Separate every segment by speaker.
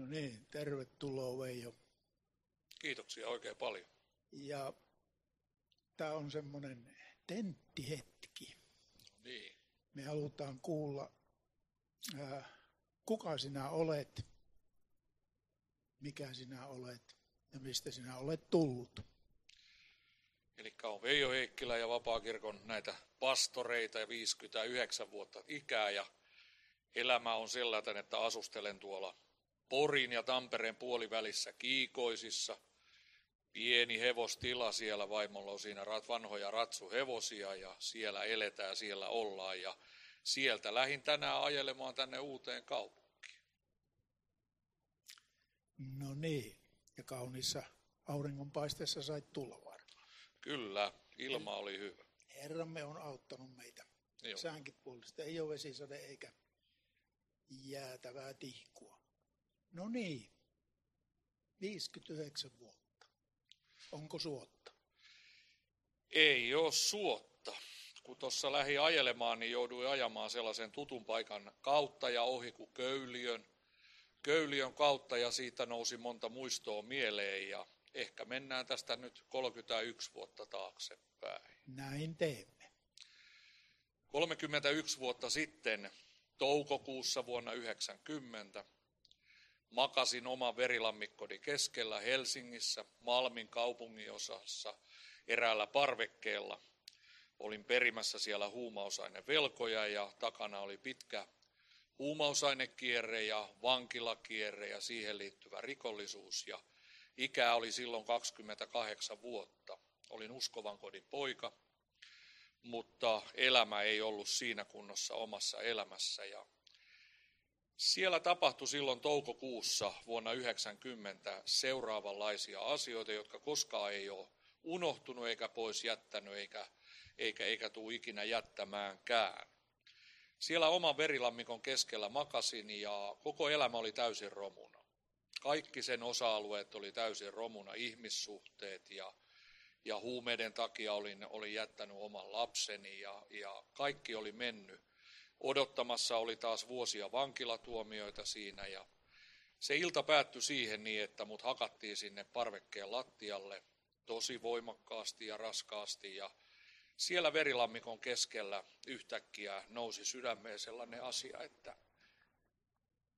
Speaker 1: No niin, tervetuloa Veijo.
Speaker 2: Kiitoksia oikein paljon.
Speaker 1: Ja tämä on semmoinen tenttihetki.
Speaker 2: No niin.
Speaker 1: Me halutaan kuulla, ää, kuka sinä olet, mikä sinä olet ja mistä sinä olet tullut.
Speaker 2: Eli on Veijo Heikkilä ja Vapaakirkon näitä pastoreita ja 59 vuotta ikää ja elämä on sellainen, että asustelen tuolla Porin ja Tampereen puolivälissä Kiikoisissa. Pieni hevostila siellä, vaimolla on siinä vanhoja ratsuhevosia ja siellä eletään, siellä ollaan ja sieltä lähin tänään ajelemaan tänne uuteen kaupunkiin.
Speaker 1: No niin, ja kaunissa auringonpaisteessa sait tulla varmaan.
Speaker 2: Kyllä, ilma oli hyvä.
Speaker 1: Herramme on auttanut meitä
Speaker 2: Joo.
Speaker 1: säänkin puolesta. Ei ole vesisade eikä jäätävää tihkua. No niin, 59 vuotta. Onko suotta?
Speaker 2: Ei ole suotta. Kun tuossa lähi ajelemaan, niin jouduin ajamaan sellaisen tutun paikan kautta ja ohi kuin Köyliön. Köyliön kautta ja siitä nousi monta muistoa mieleen ja ehkä mennään tästä nyt 31 vuotta taaksepäin.
Speaker 1: Näin teemme.
Speaker 2: 31 vuotta sitten, toukokuussa vuonna 90, makasin oman verilammikkoni keskellä Helsingissä, Malmin kaupunginosassa, eräällä parvekkeella. Olin perimässä siellä huumausainevelkoja ja takana oli pitkä huumausainekierre ja vankilakierre ja siihen liittyvä rikollisuus. Ja ikää oli silloin 28 vuotta. Olin uskovan kodin poika, mutta elämä ei ollut siinä kunnossa omassa elämässä. Ja siellä tapahtui silloin toukokuussa vuonna 90 seuraavanlaisia asioita, jotka koskaan ei ole unohtunut eikä pois jättänyt eikä, eikä, eikä tule ikinä jättämäänkään. Siellä oman verilammikon keskellä makasin ja koko elämä oli täysin romuna. Kaikki sen osa-alueet oli täysin romuna, ihmissuhteet ja, ja huumeiden takia olin, olin jättänyt oman lapseni ja, ja kaikki oli mennyt odottamassa oli taas vuosia vankilatuomioita siinä ja se ilta päättyi siihen niin, että mut hakattiin sinne parvekkeen lattialle tosi voimakkaasti ja raskaasti ja siellä verilammikon keskellä yhtäkkiä nousi sydämeen sellainen asia, että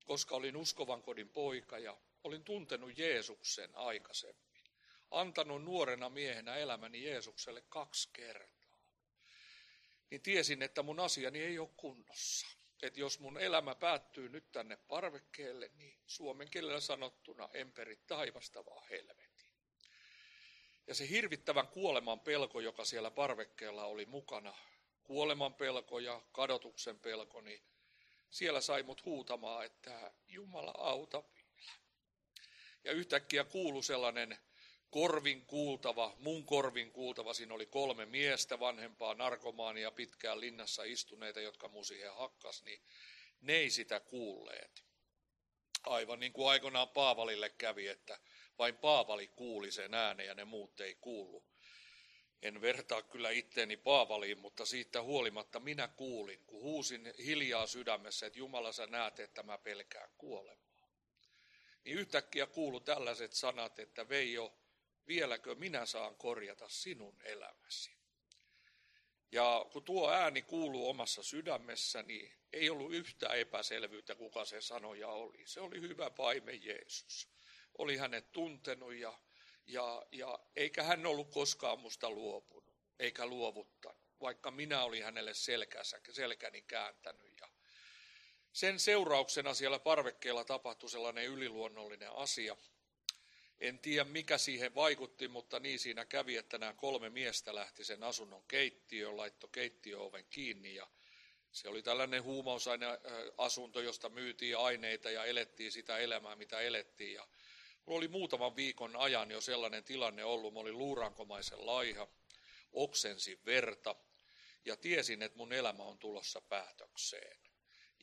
Speaker 2: koska olin uskovan kodin poika ja olin tuntenut Jeesuksen aikaisemmin, antanut nuorena miehenä elämäni Jeesukselle kaksi kertaa niin tiesin, että mun asiani ei ole kunnossa. Että jos mun elämä päättyy nyt tänne parvekkeelle, niin suomen kielellä sanottuna emperit taivasta vaan helvetin. Ja se hirvittävän kuoleman pelko, joka siellä parvekkeella oli mukana, kuoleman pelko ja kadotuksen pelko, niin siellä sai mut huutamaan, että Jumala auta vielä. Ja yhtäkkiä kuulu sellainen korvin kuultava, mun korvin kuultava, siinä oli kolme miestä, vanhempaa narkomaania, pitkään linnassa istuneita, jotka mun siihen hakkas, niin ne ei sitä kuulleet. Aivan niin kuin aikoinaan Paavalille kävi, että vain Paavali kuuli sen äänen ja ne muut ei kuullut. En vertaa kyllä itteeni Paavaliin, mutta siitä huolimatta minä kuulin, kun huusin hiljaa sydämessä, että Jumala sä näet, että mä pelkään kuolemaa. Niin yhtäkkiä kuulu tällaiset sanat, että Veijo, vieläkö minä saan korjata sinun elämäsi. Ja kun tuo ääni kuuluu omassa sydämessä, niin ei ollut yhtä epäselvyyttä, kuka se sanoja oli. Se oli hyvä paime Jeesus. Oli hänet tuntenut ja, ja, ja eikä hän ollut koskaan musta luopunut, eikä luovuttanut, vaikka minä olin hänelle selkänsä, selkäni kääntänyt. Ja sen seurauksena siellä parvekkeella tapahtui sellainen yliluonnollinen asia – en tiedä mikä siihen vaikutti, mutta niin siinä kävi, että nämä kolme miestä lähti sen asunnon keittiöön, laittoi keittiöoven kiinni ja se oli tällainen huumausaineasunto, josta myytiin aineita ja elettiin sitä elämää, mitä elettiin. Ja mulla oli muutaman viikon ajan jo sellainen tilanne ollut, mä olin luurankomaisen laiha, oksensin verta ja tiesin, että mun elämä on tulossa päätökseen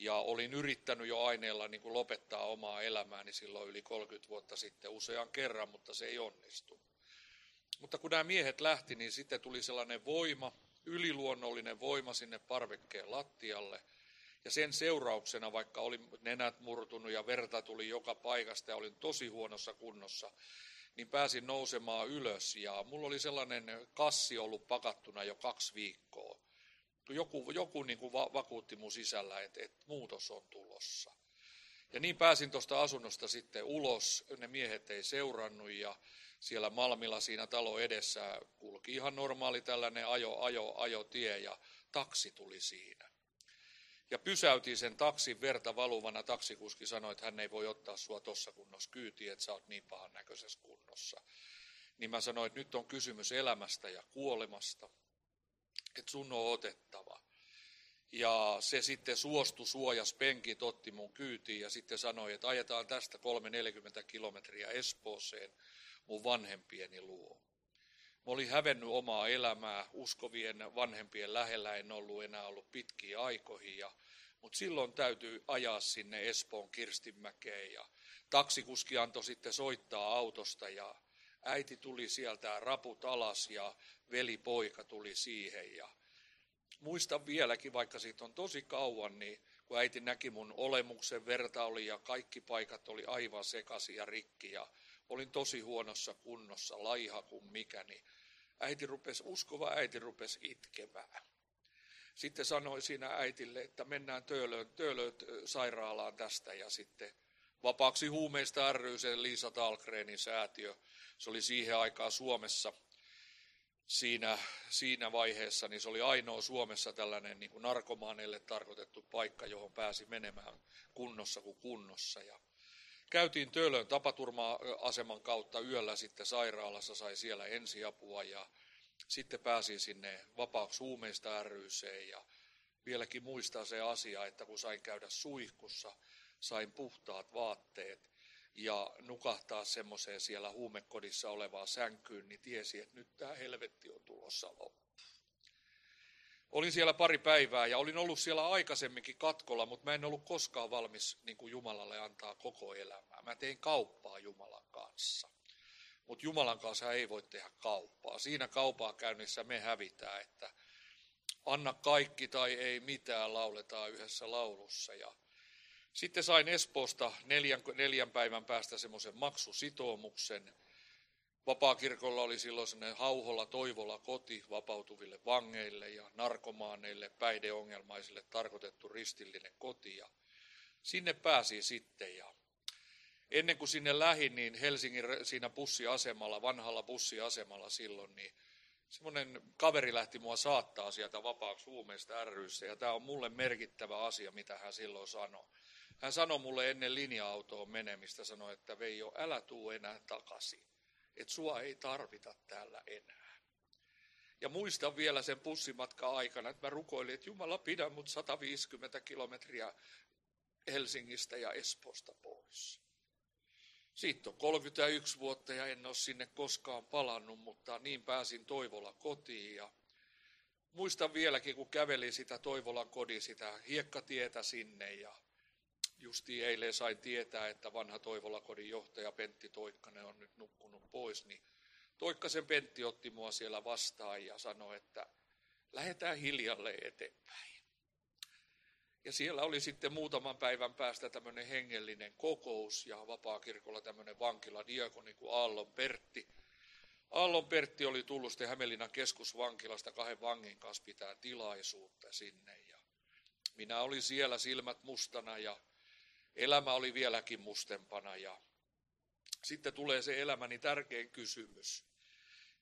Speaker 2: ja olin yrittänyt jo aineella niin kuin lopettaa omaa elämääni silloin yli 30 vuotta sitten usean kerran, mutta se ei onnistu. Mutta kun nämä miehet lähti, niin sitten tuli sellainen voima, yliluonnollinen voima sinne parvekkeen lattialle. Ja sen seurauksena, vaikka oli nenät murtunut ja verta tuli joka paikasta ja olin tosi huonossa kunnossa, niin pääsin nousemaan ylös ja mulla oli sellainen kassi ollut pakattuna jo kaksi viikkoa. Joku, joku niin kuin vakuutti mun sisällä, että, että muutos on tulossa. Ja niin pääsin tuosta asunnosta sitten ulos, ne miehet ei seurannut ja siellä Malmilla siinä talo edessä kulki ihan normaali tällainen ajo, ajo, ajotie ja taksi tuli siinä. Ja pysäytin sen taksin verta valuvana. Taksikuski sanoi, että hän ei voi ottaa sua tuossa kunnossa kyytiin, että sä oot niin pahan näköisessä kunnossa. Niin mä sanoin, että nyt on kysymys elämästä ja kuolemasta, että sun on otettava. Ja se sitten suostui, suojas penkit, otti mun kyytiin ja sitten sanoi, että ajetaan tästä 340 kilometriä Espooseen mun vanhempieni luo. Mä olin hävennyt omaa elämää, uskovien vanhempien lähellä en ollut enää ollut pitkiä aikoihin, ja, mutta silloin täytyy ajaa sinne Espoon Kirstinmäkeen ja taksikuski antoi sitten soittaa autosta ja äiti tuli sieltä raput alas ja veli poika tuli siihen ja muistan vieläkin, vaikka siitä on tosi kauan, niin kun äiti näki mun olemuksen, verta oli ja kaikki paikat oli aivan sekaisin ja rikki ja olin tosi huonossa kunnossa, laiha kuin mikä, niin äiti rupesi, uskova äiti rupesi itkemään. Sitten sanoi siinä äitille, että mennään Töölöön, Töölöön sairaalaan tästä ja sitten vapaaksi huumeista ry, se Liisa Talgrenin säätiö. Se oli siihen aikaan Suomessa siinä, siinä vaiheessa, niin se oli ainoa Suomessa tällainen niin kuin narkomaaneille tarkoitettu paikka, johon pääsi menemään kunnossa kuin kunnossa. Ja käytiin Töölön tapaturma-aseman kautta yöllä sitten sairaalassa, sai siellä ensiapua ja sitten pääsin sinne vapaaksi huumeista ryyseen ja vieläkin muistaa se asia, että kun sain käydä suihkussa, sain puhtaat vaatteet ja nukahtaa semmoiseen siellä huumekodissa olevaan sänkyyn, niin tiesi, että nyt tämä helvetti on tulossa loppu. Olin siellä pari päivää ja olin ollut siellä aikaisemminkin katkolla, mutta mä en ollut koskaan valmis niin kuin Jumalalle antaa koko elämää. Mä tein kauppaa Jumalan kanssa. Mutta Jumalan kanssa ei voi tehdä kauppaa. Siinä kaupaa käynnissä me hävitään, että anna kaikki tai ei mitään, lauletaan yhdessä laulussa. Ja sitten sain Espoosta neljän, neljän päivän päästä semmoisen maksusitoumuksen, Vapaakirkolla oli silloin sellainen hauholla toivolla koti vapautuville vangeille ja narkomaaneille, päihdeongelmaisille tarkoitettu ristillinen koti. Ja sinne pääsi sitten ja ennen kuin sinne lähin, niin Helsingin siinä bussiasemalla, vanhalla bussiasemalla silloin, niin semmoinen kaveri lähti mua saattaa sieltä vapaaksi huumeista ryssä ja tämä on mulle merkittävä asia, mitä hän silloin sanoi. Hän sanoi mulle ennen linja-autoon menemistä, sanoi, että Veijo, älä tuu enää takaisin että sua ei tarvita täällä enää. Ja muistan vielä sen bussimatka aikana, että mä rukoilin, että Jumala pidä mut 150 kilometriä Helsingistä ja Espoosta pois. Siitä on 31 vuotta ja en ole sinne koskaan palannut, mutta niin pääsin Toivola kotiin ja muistan vieläkin, kun kävelin sitä Toivolan kodin, sitä hiekkatietä sinne ja Justi eilen sain tietää, että vanha Toivolakodin johtaja Pentti Toikkanen on nyt nukkunut pois, niin Toikkasen Pentti otti mua siellä vastaan ja sanoi, että lähdetään hiljalle eteenpäin. Ja siellä oli sitten muutaman päivän päästä tämmöinen hengellinen kokous ja vapaakirkolla tämmöinen vankila diakoni kuin Aallon Pertti. Aallon Pertti oli tullut sitten Hämeenlinnan keskusvankilasta kahden vangin kanssa pitää tilaisuutta sinne. Ja minä olin siellä silmät mustana ja elämä oli vieläkin mustempana ja sitten tulee se elämäni tärkein kysymys.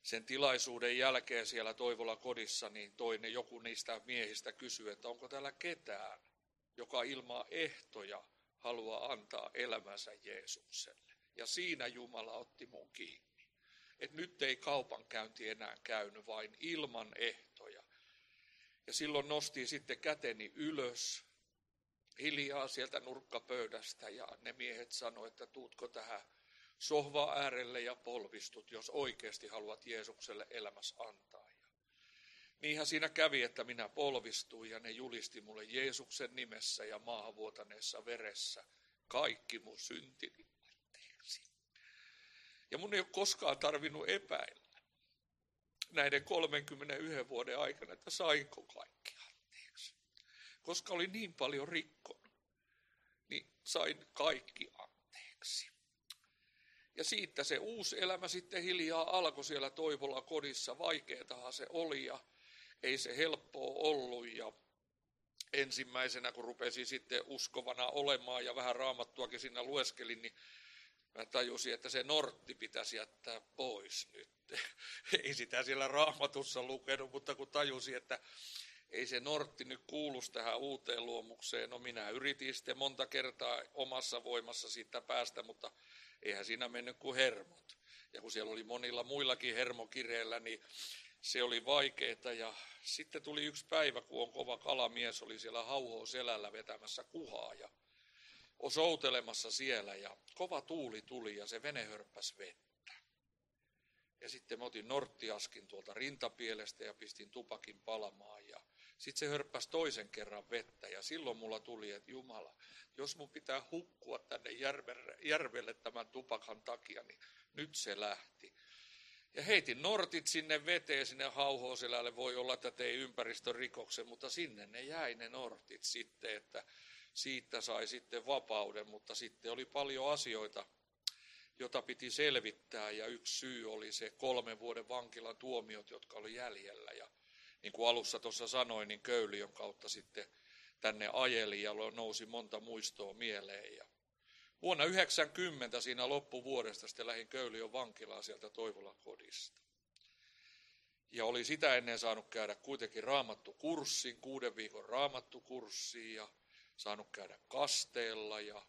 Speaker 2: Sen tilaisuuden jälkeen siellä Toivola kodissa, niin toinen joku niistä miehistä kysyy, että onko täällä ketään, joka ilmaa ehtoja haluaa antaa elämänsä Jeesukselle. Ja siinä Jumala otti mun kiinni. Että nyt ei kaupankäynti enää käynyt vain ilman ehtoja. Ja silloin nostin sitten käteni ylös hiljaa sieltä nurkkapöydästä ja ne miehet sanoivat, että tuutko tähän sohva äärelle ja polvistut, jos oikeasti haluat Jeesukselle elämässä antaa. Ja niinhän siinä kävi, että minä polvistuin ja ne julisti mulle Jeesuksen nimessä ja maahanvuotaneessa veressä kaikki mun syntini anteeksi. Ja mun ei ole koskaan tarvinnut epäillä näiden 31 vuoden aikana, että sainko kaikki koska oli niin paljon rikkonut, niin sain kaikki anteeksi. Ja siitä se uusi elämä sitten hiljaa alkoi siellä Toivolla kodissa. Vaikeetahan se oli ja ei se helppoa ollut. Ja ensimmäisenä, kun rupesin sitten uskovana olemaan ja vähän raamattuakin siinä lueskelin, niin mä tajusin, että se nortti pitäisi jättää pois nyt. Ei sitä siellä raamatussa lukenut, mutta kun tajusin, että ei se nortti nyt kuulu tähän uuteen luomukseen. No minä yritin sitten monta kertaa omassa voimassa siitä päästä, mutta eihän siinä mennyt kuin hermot. Ja kun siellä oli monilla muillakin hermokireillä, niin se oli vaikeaa. Ja sitten tuli yksi päivä, kun on kova kalamies, oli siellä hauhoa selällä vetämässä kuhaa ja soutelemassa siellä. Ja kova tuuli tuli ja se vene hörppäs vettä. Ja sitten mä otin norttiaskin tuolta rintapielestä ja pistin tupakin palamaan. Ja sitten se hörppäsi toisen kerran vettä ja silloin mulla tuli, että Jumala, jos mun pitää hukkua tänne järvelle, järvelle tämän tupakan takia, niin nyt se lähti. Ja heitin nortit sinne veteen, sinne hauhooselälle. Voi olla, että tei ympäristörikoksen, mutta sinne ne jäi ne nortit sitten, että siitä sai sitten vapauden. Mutta sitten oli paljon asioita, jota piti selvittää ja yksi syy oli se kolmen vuoden vankilan tuomiot, jotka oli jäljellä. Ja niin kuin alussa tuossa sanoin, niin Köyliön kautta sitten tänne ajeli ja nousi monta muistoa mieleen. Ja vuonna 90 siinä loppuvuodesta sitten lähdin Köyliön vankilaan sieltä Toivolan kodista. Ja oli sitä ennen saanut käydä kuitenkin raamattukurssin, kuuden viikon raamattukurssiin ja saanut käydä kasteella ja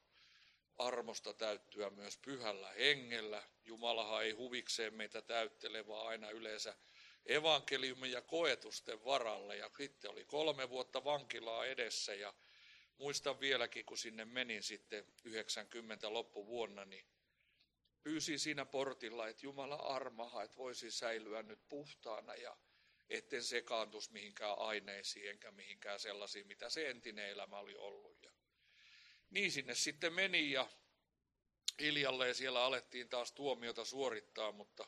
Speaker 2: armosta täyttyä myös pyhällä hengellä. Jumalahan ei huvikseen meitä täyttele, vaan aina yleensä evankeliumin ja koetusten varalle. Ja sitten oli kolme vuotta vankilaa edessä ja muistan vieläkin, kun sinne menin sitten 90 loppuvuonna, niin pyysin siinä portilla, että Jumala armaha, että voisi säilyä nyt puhtaana ja etten sekaantus mihinkään aineisiin enkä mihinkään sellaisiin, mitä se entinen elämä oli ollut. Ja niin sinne sitten meni ja hiljalleen siellä alettiin taas tuomiota suorittaa, mutta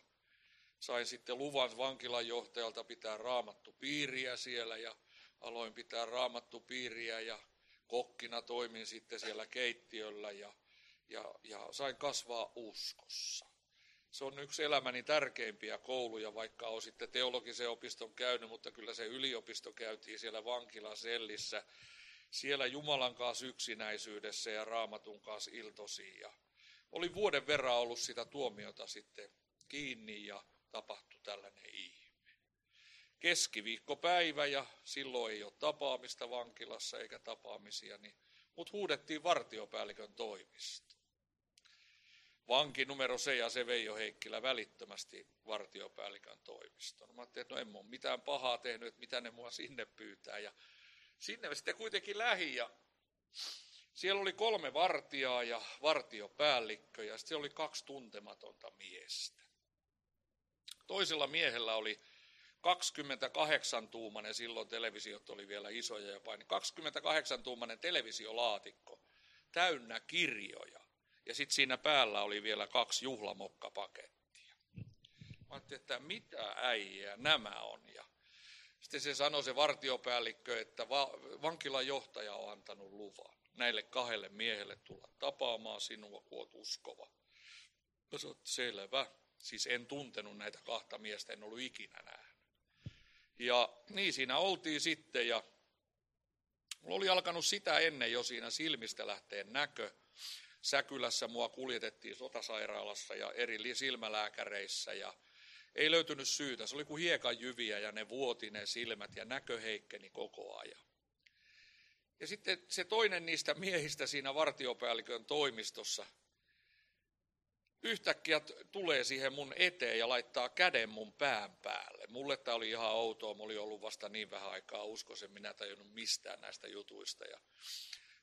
Speaker 2: sain sitten luvan vankilanjohtajalta pitää raamattu piiriä siellä ja aloin pitää raamattu piiriä ja kokkina toimin sitten siellä keittiöllä ja, ja, ja sain kasvaa uskossa. Se on yksi elämäni tärkeimpiä kouluja, vaikka olen sitten teologisen opiston käynyt, mutta kyllä se yliopisto käytiin siellä vankilan sellissä. Siellä Jumalan kanssa yksinäisyydessä ja raamatun kanssa iltosiin. Ja oli vuoden verran ollut sitä tuomiota sitten kiinni ja tapahtui tällainen ihme. Keskiviikkopäivä ja silloin ei ole tapaamista vankilassa eikä tapaamisia, niin mut huudettiin vartiopäällikön toimista. Vanki numero se ja se Veijo Heikkilä välittömästi vartiopäällikön toimistoon. Mä ajattelin, että no en ole mitään pahaa tehnyt, että mitä ne mua sinne pyytää. Ja sinne sitten kuitenkin lähi ja siellä oli kolme vartijaa ja vartiopäällikkö ja sitten oli kaksi tuntematonta miestä. Toisella miehellä oli 28-tuumainen, silloin televisiot oli vielä isoja ja paini, 28-tuumainen televisiolaatikko täynnä kirjoja. Ja sitten siinä päällä oli vielä kaksi juhlamokkapakettia. Mä ajattelin, että mitä äijää nämä on. Ja sitten se sanoi se vartiopäällikkö, että va- vankilan johtaja on antanut luvan näille kahdelle miehelle tulla tapaamaan sinua, kun olet uskova. Mä sanoin, selvä. Siis en tuntenut näitä kahta miestä, en ollut ikinä nähnyt. Ja niin siinä oltiin sitten ja mulla oli alkanut sitä ennen jo siinä silmistä lähteen näkö. Säkylässä mua kuljetettiin sotasairaalassa ja eri silmälääkäreissä ja ei löytynyt syytä. Se oli kuin hiekan jyviä ja ne vuoti ne silmät ja näkö heikkeni koko ajan. Ja sitten se toinen niistä miehistä siinä vartiopäällikön toimistossa – yhtäkkiä tulee siihen mun eteen ja laittaa käden mun pään päälle. Mulle tämä oli ihan outoa, mä olin ollut vasta niin vähän aikaa uskoisen, minä tajunnut mistään näistä jutuista. Ja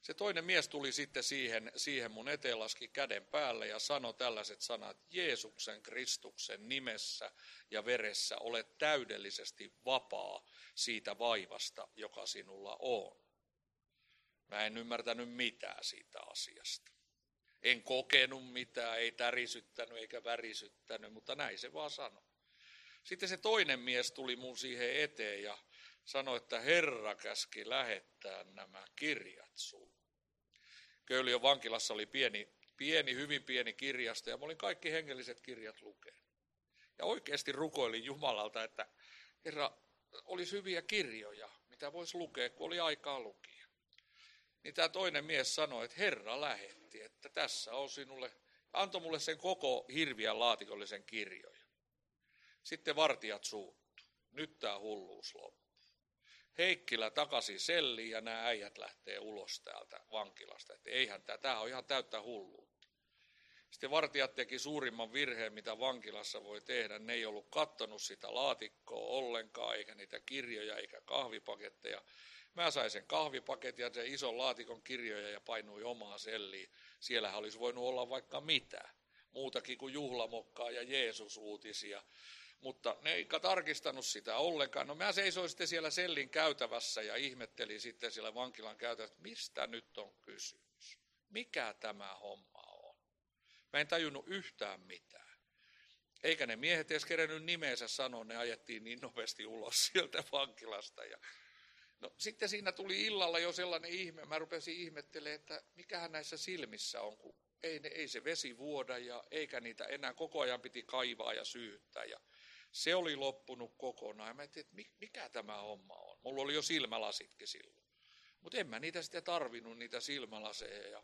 Speaker 2: se toinen mies tuli sitten siihen, siihen mun eteen, laski käden päälle ja sanoi tällaiset sanat, Jeesuksen Kristuksen nimessä ja veressä olet täydellisesti vapaa siitä vaivasta, joka sinulla on. Mä en ymmärtänyt mitään siitä asiasta. En kokenut mitään, ei tärisyttänyt eikä värisyttänyt, mutta näin se vaan sanoi. Sitten se toinen mies tuli mun siihen eteen ja sanoi, että Herra käski lähettää nämä kirjat sun. Köyliön vankilassa oli pieni, pieni, hyvin pieni kirjasto ja mä olin kaikki hengelliset kirjat lukenut. Ja oikeasti rukoilin Jumalalta, että Herra, olisi hyviä kirjoja, mitä voisi lukea, kun oli aikaa lukia. Niin tämä toinen mies sanoi, että Herra lähetti, että tässä on sinulle, antoi mulle sen koko hirviän laatikollisen kirjoja. Sitten vartijat suuttu. Nyt tämä hulluus loppuu. Heikkilä takaisin selliin ja nämä äijät lähtee ulos täältä vankilasta. Että eihän tämä, tämä on ihan täyttä hulluutta. Sitten vartijat teki suurimman virheen, mitä vankilassa voi tehdä. Ne ei ollut kattonut sitä laatikkoa ollenkaan, eikä niitä kirjoja, eikä kahvipaketteja. Mä sain sen kahvipaketin ja sen ison laatikon kirjoja ja painui omaan selliin. Siellähän olisi voinut olla vaikka mitä. Muutakin kuin juhlamokkaa ja Jeesus-uutisia mutta ne ei tarkistanut sitä ollenkaan. No mä seisoin sitten siellä sellin käytävässä ja ihmettelin sitten siellä vankilan käytävässä, että mistä nyt on kysymys? Mikä tämä homma on? Mä en tajunnut yhtään mitään. Eikä ne miehet edes kerennyt nimeensä sanoa, ne ajettiin niin nopeasti ulos sieltä vankilasta. Ja no, sitten siinä tuli illalla jo sellainen ihme, mä rupesin ihmettelemään, että mikähän näissä silmissä on, kun ei, ne, ei se vesi vuoda ja eikä niitä enää koko ajan piti kaivaa ja syyttää. Ja se oli loppunut kokonaan. Mä että mikä tämä homma on. Mulla oli jo silmälasitkin silloin. Mutta en mä niitä sitten tarvinnut, niitä silmälaseja. Ja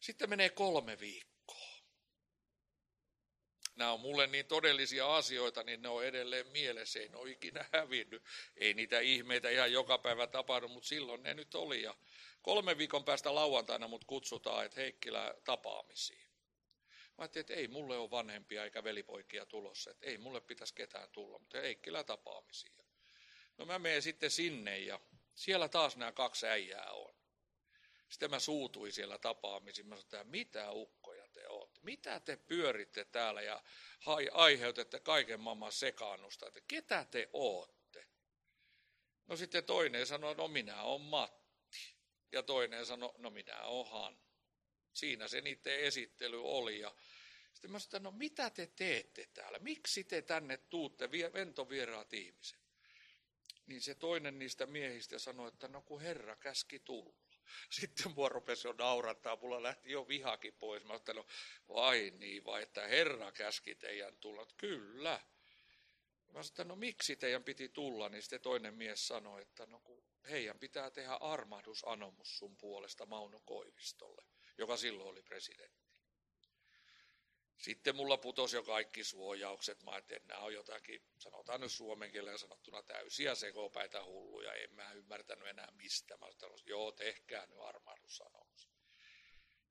Speaker 2: sitten menee kolme viikkoa. Nämä on mulle niin todellisia asioita, niin ne on edelleen mielessä. Ei ne ole ikinä hävinnyt. Ei niitä ihmeitä ihan joka päivä tapahdu, mutta silloin ne nyt oli. Ja kolme viikon päästä lauantaina mut kutsutaan, että Heikkilä tapaamisiin. Mä ajattelin, että ei mulle ole vanhempia eikä velipoikia tulossa, että ei mulle pitäisi ketään tulla, mutta Heikkilä tapaamisia. No mä menen sitten sinne ja siellä taas nämä kaksi äijää on. Sitten mä suutuin siellä tapaamisiin. Mä sanoin, että mitä ukkoja te olette? Mitä te pyöritte täällä ja aiheutatte kaiken maailman sekaannusta? Että ketä te ootte? No sitten toinen sanoi, no minä olen Matti. Ja toinen sanoi, no minä olen Hanna. Siinä se niiden esittely oli. Ja sitten mä sanoin, no mitä te teette täällä? Miksi te tänne tuutte, ventovieraat ihmiset? Niin se toinen niistä miehistä sanoi, että no kun Herra käski tulla. Sitten mua rupesi jo naurattaa, mulla lähti jo vihakin pois. Mä ajattelin, no vai niin, vai että Herra käski teidän tulla. Kyllä. Mä sanoin, no miksi teidän piti tulla, niin sitten toinen mies sanoi, että no kun heidän pitää tehdä armahdusanomus sun puolesta Mauno Koivistolle joka silloin oli presidentti. Sitten mulla putosi jo kaikki suojaukset. Mä ajattelin, että nämä on jotakin, sanotaan nyt suomen kielellä sanottuna täysiä sekopäitä hulluja. En mä ymmärtänyt enää mistä. Mä sanoin, joo, tehkää nyt armahdussanomus.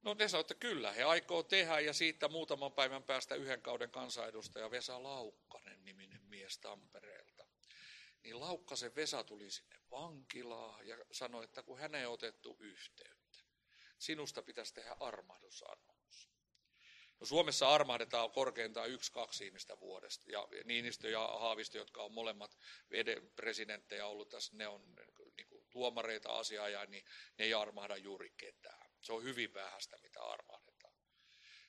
Speaker 2: No ne sanoivat, että kyllä, he aikoo tehdä ja siitä muutaman päivän päästä yhden kauden kansanedustaja Vesa Laukkanen niminen mies Tampereelta. Niin Laukkasen Vesa tuli sinne vankilaan ja sanoi, että kun hänen otettu yhteyttä sinusta pitäisi tehdä armahdusanomus. No Suomessa armahdetaan korkeintaan yksi, kaksi ihmistä vuodesta. Ja Niinistö ja Haavisto, jotka on molemmat presidenttejä ollut tässä, ne on niin kuin tuomareita asiaa, niin ne ei armahda juuri ketään. Se on hyvin vähäistä, mitä armahdetaan.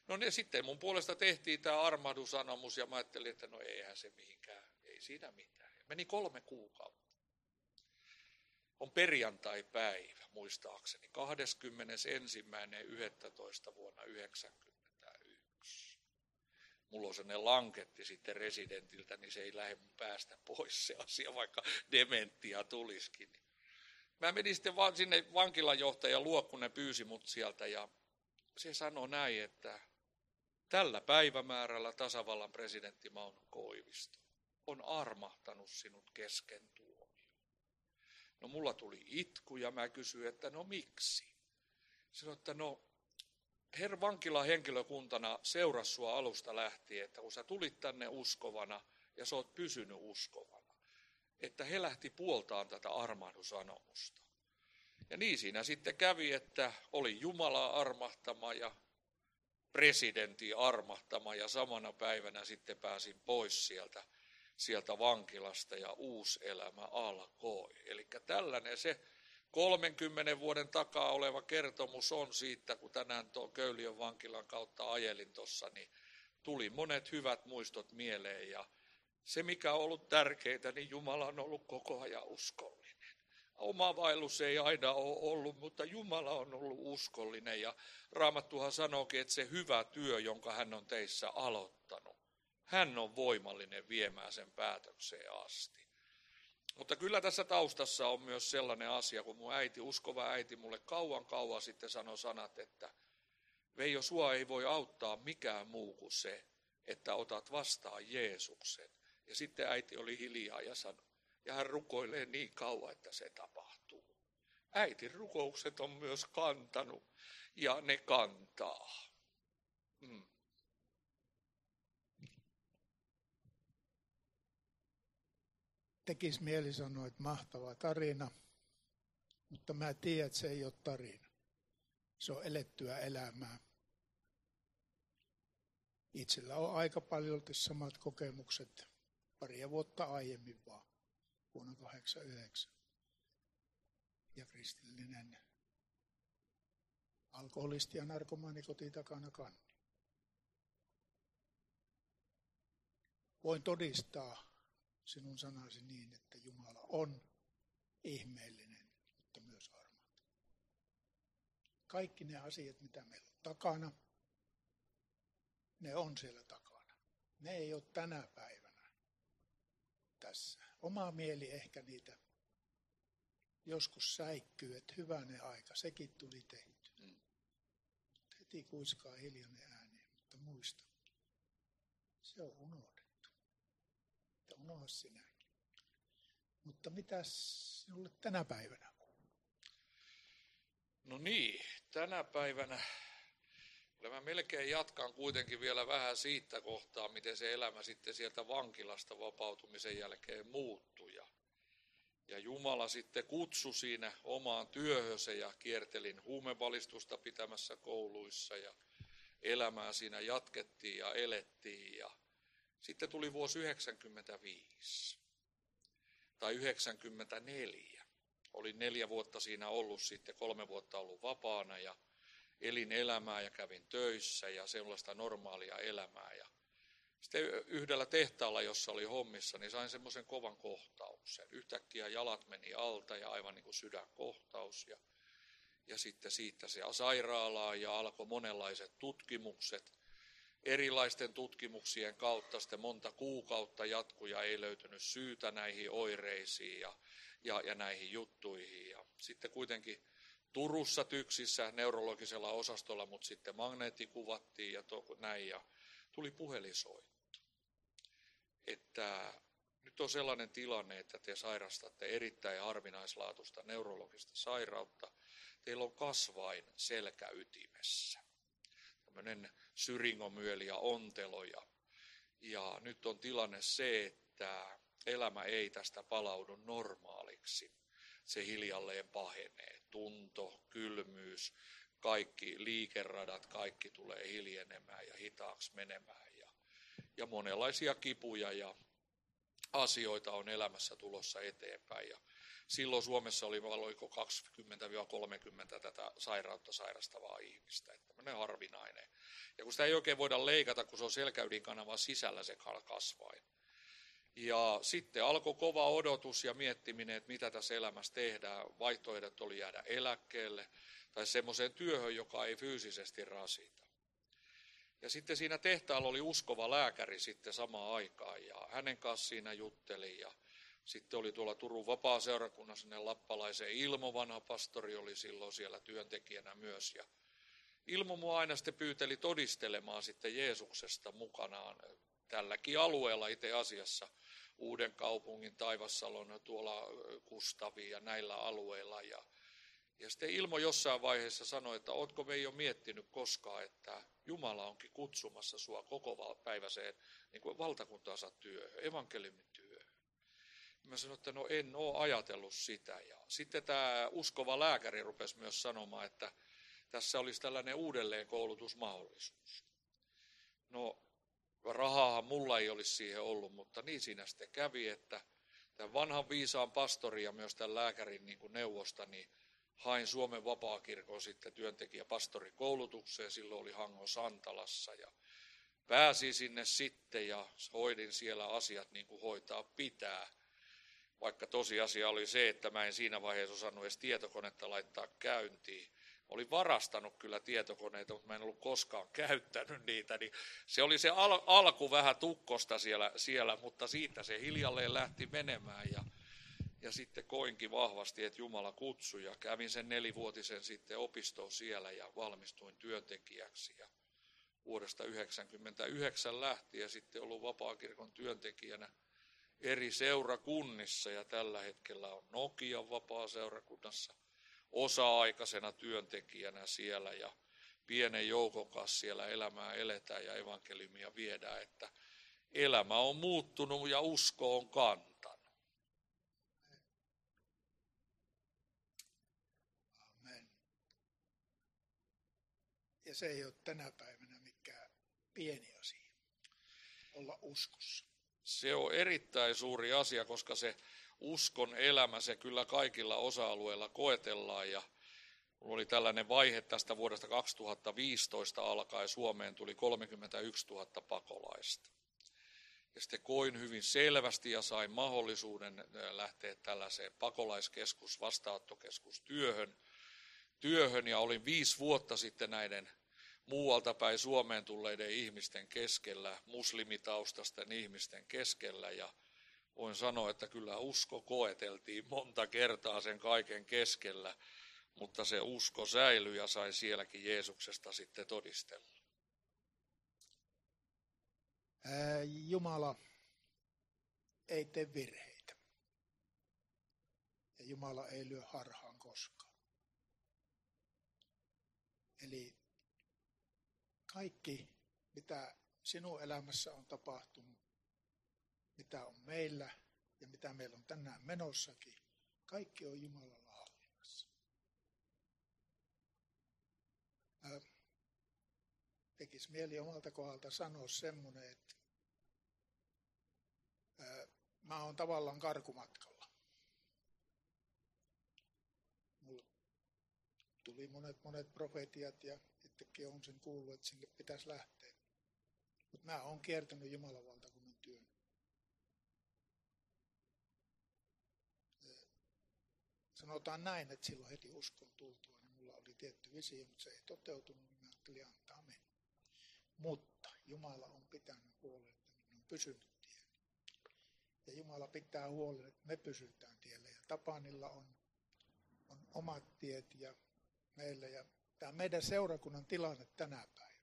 Speaker 2: No ne sitten mun puolesta tehtiin tämä armahdusanomus ja mä ajattelin, että no eihän se mihinkään, ei siinä mitään. Meni kolme kuukautta on perjantai-päivä, muistaakseni, 21.11. vuonna 1991. Mulla on sellainen lanketti sitten residentiltä, niin se ei lähde päästä pois se asia, vaikka dementtia tulisikin. Mä menin sitten vaan sinne vankilanjohtajan luo, kun ne pyysi mut sieltä, ja se sanoi näin, että tällä päivämäärällä tasavallan presidentti Mauno Koivisto on armahtanut sinut kesken No mulla tuli itku ja mä kysyin, että no miksi? Sanoin, että no her vankila henkilökuntana seurasi sua alusta lähtien, että kun sä tulit tänne uskovana ja sä oot pysynyt uskovana, että he lähti puoltaan tätä armahdusanomusta. Ja niin siinä sitten kävi, että oli Jumala armahtama ja presidentti armahtama ja samana päivänä sitten pääsin pois sieltä sieltä vankilasta ja uusi elämä alkoi. Eli tällainen se 30 vuoden takaa oleva kertomus on siitä, kun tänään tuon Köyliön vankilan kautta ajelin tuossa, niin tuli monet hyvät muistot mieleen ja Se, mikä on ollut tärkeintä, niin Jumala on ollut koko ajan uskollinen. Oma vaellus ei aina ole ollut, mutta Jumala on ollut uskollinen. Ja Raamattuhan sanookin, että se hyvä työ, jonka hän on teissä aloittanut, hän on voimallinen viemään sen päätökseen asti. Mutta kyllä tässä taustassa on myös sellainen asia, kun mun äiti, uskova äiti, mulle kauan kauan sitten sanoi sanat, että Veijo, sua ei voi auttaa mikään muu kuin se, että otat vastaan Jeesuksen. Ja sitten äiti oli hiljaa ja sanoi, ja hän rukoilee niin kauan, että se tapahtuu. Äitin rukoukset on myös kantanut ja ne kantaa. Mm.
Speaker 1: Tekis mieli sanoa, että mahtava tarina, mutta mä tiedän, että se ei ole tarina. Se on elettyä elämää. Itsellä on aika paljon samat kokemukset paria vuotta aiemmin vaan, vuonna 89. Ja kristillinen alkoholisti ja narkomaani koti takana kanni. Voin todistaa sinun sanasi niin, että Jumala on ihmeellinen, mutta myös armaata. Kaikki ne asiat, mitä meillä on takana, ne on siellä takana. Ne ei ole tänä päivänä tässä. Oma mieli ehkä niitä joskus säikkyy, että hyvänen aika, sekin tuli tehty. Mm. Heti kuiskaa hiljainen ääni, mutta muista, se on unohdettu. Että unohda sinäkin. Mutta mitä sinulle tänä päivänä
Speaker 2: No niin, tänä päivänä Kyllä mä melkein jatkan kuitenkin vielä vähän siitä kohtaa, miten se elämä sitten sieltä vankilasta vapautumisen jälkeen muuttui. Ja, ja Jumala sitten kutsui siinä omaan työhönsä ja kiertelin huumevalistusta pitämässä kouluissa ja elämää siinä jatkettiin ja elettiin. Ja sitten tuli vuosi 95 tai 94. Olin neljä vuotta siinä ollut sitten, kolme vuotta ollut vapaana ja elin elämää ja kävin töissä ja sellaista normaalia elämää. Ja sitten yhdellä tehtaalla, jossa oli hommissa, niin sain semmoisen kovan kohtauksen. Yhtäkkiä jalat meni alta ja aivan niin kuin sydänkohtaus. Ja, ja sitten siitä se sairaalaa ja alkoi monenlaiset tutkimukset. Erilaisten tutkimuksien kautta sitten monta kuukautta jatkuja ei löytynyt syytä näihin oireisiin ja, ja, ja näihin juttuihin. Ja sitten kuitenkin Turussa Tyksissä neurologisella osastolla, mutta sitten magneetti kuvattiin ja to, näin ja tuli puhelisoitto. Että nyt on sellainen tilanne, että te sairastatte erittäin harvinaislaatuista neurologista sairautta. Teillä on kasvain selkäytimessä. Tämmöinen syringomyöli ja ontelo. Ja, ja nyt on tilanne se, että elämä ei tästä palaudu normaaliksi. Se hiljalleen pahenee tunto, kylmyys, kaikki liikeradat, kaikki tulee hiljenemään ja hitaaksi menemään. Ja, ja monenlaisia kipuja ja asioita on elämässä tulossa eteenpäin. Ja silloin Suomessa oli oliko 20-30 tätä sairautta sairastavaa ihmistä, että tämmöinen harvinainen. Ja kun sitä ei oikein voida leikata, kun se on selkäydinkanavan sisällä se kasvain. Ja sitten alkoi kova odotus ja miettiminen, että mitä tässä elämässä tehdään. Vaihtoehdot oli jäädä eläkkeelle tai semmoiseen työhön, joka ei fyysisesti rasita. Ja sitten siinä tehtaalla oli uskova lääkäri sitten samaan aikaan ja hänen kanssa siinä jutteli ja sitten oli tuolla Turun vapaa-seurakunnassa ne lappalaisen Ilmo, vanha pastori oli silloin siellä työntekijänä myös. Ja Ilmo mua aina sitten pyyteli todistelemaan sitten Jeesuksesta mukanaan tälläkin alueella itse asiassa – Uuden kaupungin, Taivassalon, tuolla Kustavi ja näillä alueilla. Ja, ja sitten Ilmo jossain vaiheessa sanoi, että ootko me jo miettinyt koskaan, että Jumala onkin kutsumassa sua koko päiväiseen niin valtakuntaansa työhön, evankeliumin. Mä sanoin, että no en ole ajatellut sitä. Ja sitten tämä uskova lääkäri rupesi myös sanomaan, että tässä olisi tällainen uudelleenkoulutusmahdollisuus. No Rahaahan mulla ei olisi siihen ollut, mutta niin siinä sitten kävi, että tämän vanhan viisaan pastori ja myös tämän lääkärin niin kuin neuvosta, niin hain Suomen vapaakirkon sitten työntekijä pastorikoulutukseen, silloin oli Hangon Santalassa ja pääsin sinne sitten ja hoidin siellä asiat niin kuin hoitaa pitää. Vaikka tosiasia oli se, että mä en siinä vaiheessa osannut edes tietokonetta laittaa käyntiin. Olin varastanut kyllä tietokoneita, mutta mä en ollut koskaan käyttänyt niitä. Niin se oli se al- alku vähän tukkosta siellä, siellä, mutta siitä se hiljalleen lähti menemään. Ja, ja sitten koinkin vahvasti, että Jumala kutsui ja kävin sen nelivuotisen sitten opistoon siellä ja valmistuin työntekijäksi. Ja vuodesta 1999 lähtien sitten ollut vapaakirkon työntekijänä eri seurakunnissa ja tällä hetkellä on Nokian vapaa-seurakunnassa osa-aikaisena työntekijänä siellä ja pienen joukon kanssa siellä elämää eletään ja evankeliumia viedään, että elämä on muuttunut ja usko on kantanut.
Speaker 1: Amen. Ja se ei ole tänä päivänä mikään pieni asia olla uskossa.
Speaker 2: Se on erittäin suuri asia, koska se uskon elämä, se kyllä kaikilla osa-alueilla koetellaan ja Mulla oli tällainen vaihe tästä vuodesta 2015 alkaen. Suomeen tuli 31 000 pakolaista. Ja sitten koin hyvin selvästi ja sain mahdollisuuden lähteä tällaiseen pakolaiskeskus, vastaanottokeskustyöhön. Työhön ja olin viisi vuotta sitten näiden muualta päin Suomeen tulleiden ihmisten keskellä, muslimitaustasten ihmisten keskellä ja voin sanoa, että kyllä usko koeteltiin monta kertaa sen kaiken keskellä, mutta se usko säilyi ja sai sielläkin Jeesuksesta sitten todistella.
Speaker 1: Jumala ei tee virheitä. Ja Jumala ei lyö harhaan koskaan. Eli kaikki, mitä sinun elämässä on tapahtunut, mitä on meillä ja mitä meillä on tänään menossakin, kaikki on Jumalalla hallinnassa. Tekisi mieli omalta kohdalta sanoa semmoinen, että mä oon tavallaan karkumatkalla. Mulla tuli monet monet profetiat ja itsekin on sen kuullut, että sinne pitäisi lähteä. Mutta mä oon kiertänyt Jumalan valtakunnan työn. Sanotaan näin, että silloin heti uskon tultua, niin mulla oli tietty visio, mutta se ei toteutunut, niin mä ajattelin antaa mennä. Mutta Jumala on pitänyt huolen, että minä on pysynyt tiellä. Ja Jumala pitää huolen, että me pysytään tiellä. Ja Tapanilla on, on omat tiet ja meillä. Ja tämä meidän seurakunnan tilanne tänä päivänä.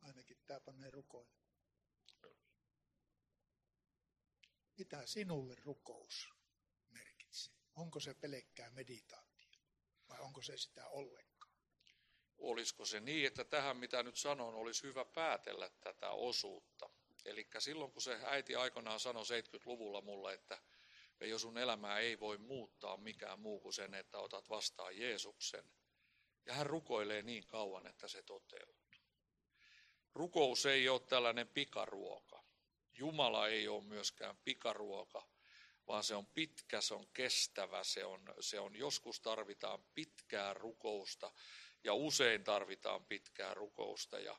Speaker 1: Ainakin tämä panee rukoille. Mitä sinulle rukous merkitsee? Onko se pelkkää meditaatio vai onko se sitä ollenkaan?
Speaker 2: Olisiko se niin, että tähän mitä nyt sanon, olisi hyvä päätellä tätä osuutta? Eli silloin kun se äiti aikanaan sanoi 70-luvulla mulle, että jos sun elämää ei voi muuttaa mikään muu kuin sen, että otat vastaan Jeesuksen, ja hän rukoilee niin kauan, että se toteutuu. Rukous ei ole tällainen pikaruoka. Jumala ei ole myöskään pikaruoka, vaan se on pitkä, se on kestävä, se on, se on joskus tarvitaan pitkää rukousta ja usein tarvitaan pitkää rukousta. Ja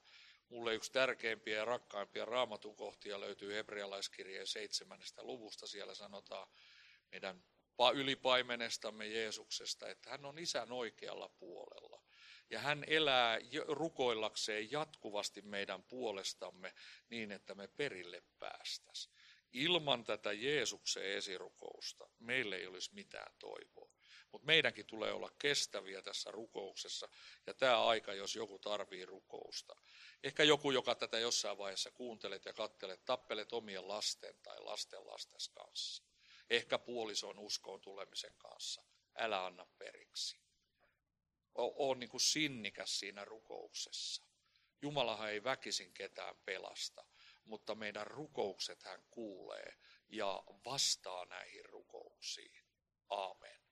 Speaker 2: mulle yksi tärkeimpiä ja rakkaimpia raamatun kohtia löytyy hebrealaiskirjeen seitsemännestä luvusta. Siellä sanotaan meidän ylipaimenestamme Jeesuksesta, että hän on isän oikealla puolella. Ja hän elää rukoillakseen jatkuvasti meidän puolestamme niin, että me perille päästäisiin. Ilman tätä Jeesuksen esirukousta meille ei olisi mitään toivoa. Mutta meidänkin tulee olla kestäviä tässä rukouksessa. Ja tämä aika, jos joku tarvii rukousta. Ehkä joku, joka tätä jossain vaiheessa kuuntelet ja kattelet, tappelet omien lasten tai lasten lastes kanssa ehkä puolison uskoon tulemisen kanssa. Älä anna periksi. Ole niin kuin sinnikäs siinä rukouksessa. Jumalahan ei väkisin ketään pelasta, mutta meidän rukoukset hän kuulee ja vastaa näihin rukouksiin. Aamen.